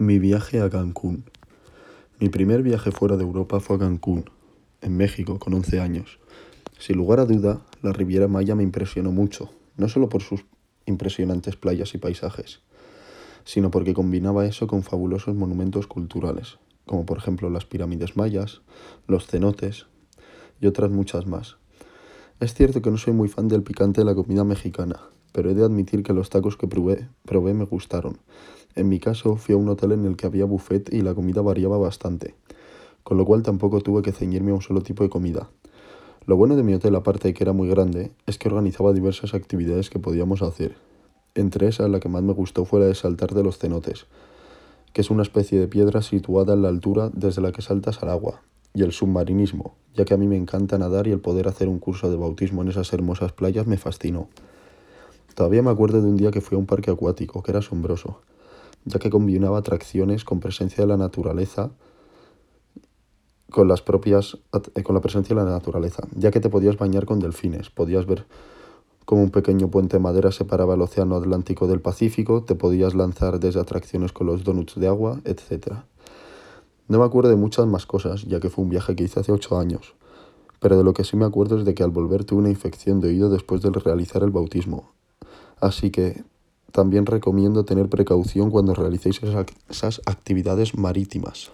Mi viaje a Cancún. Mi primer viaje fuera de Europa fue a Cancún, en México, con 11 años. Sin lugar a duda, la Riviera Maya me impresionó mucho, no solo por sus impresionantes playas y paisajes, sino porque combinaba eso con fabulosos monumentos culturales, como por ejemplo las pirámides mayas, los cenotes y otras muchas más. Es cierto que no soy muy fan del picante de la comida mexicana, pero he de admitir que los tacos que probé, probé me gustaron en mi caso, fui a un hotel en el que había buffet y la comida variaba bastante, con lo cual tampoco tuve que ceñirme a un solo tipo de comida. Lo bueno de mi hotel, aparte de que era muy grande, es que organizaba diversas actividades que podíamos hacer. Entre esas, la que más me gustó fue la de saltar de los cenotes, que es una especie de piedra situada en la altura desde la que saltas al agua, y el submarinismo, ya que a mí me encanta nadar y el poder hacer un curso de bautismo en esas hermosas playas me fascinó. Todavía me acuerdo de un día que fui a un parque acuático, que era asombroso ya que combinaba atracciones con presencia de la naturaleza con las propias eh, con la presencia de la naturaleza, ya que te podías bañar con delfines, podías ver cómo un pequeño puente de madera separaba el océano Atlántico del Pacífico, te podías lanzar desde atracciones con los donuts de agua, etc. No me acuerdo de muchas más cosas, ya que fue un viaje que hice hace 8 años, pero de lo que sí me acuerdo es de que al volver tuve una infección de oído después de realizar el bautismo. Así que también recomiendo tener precaución cuando realicéis esas actividades marítimas.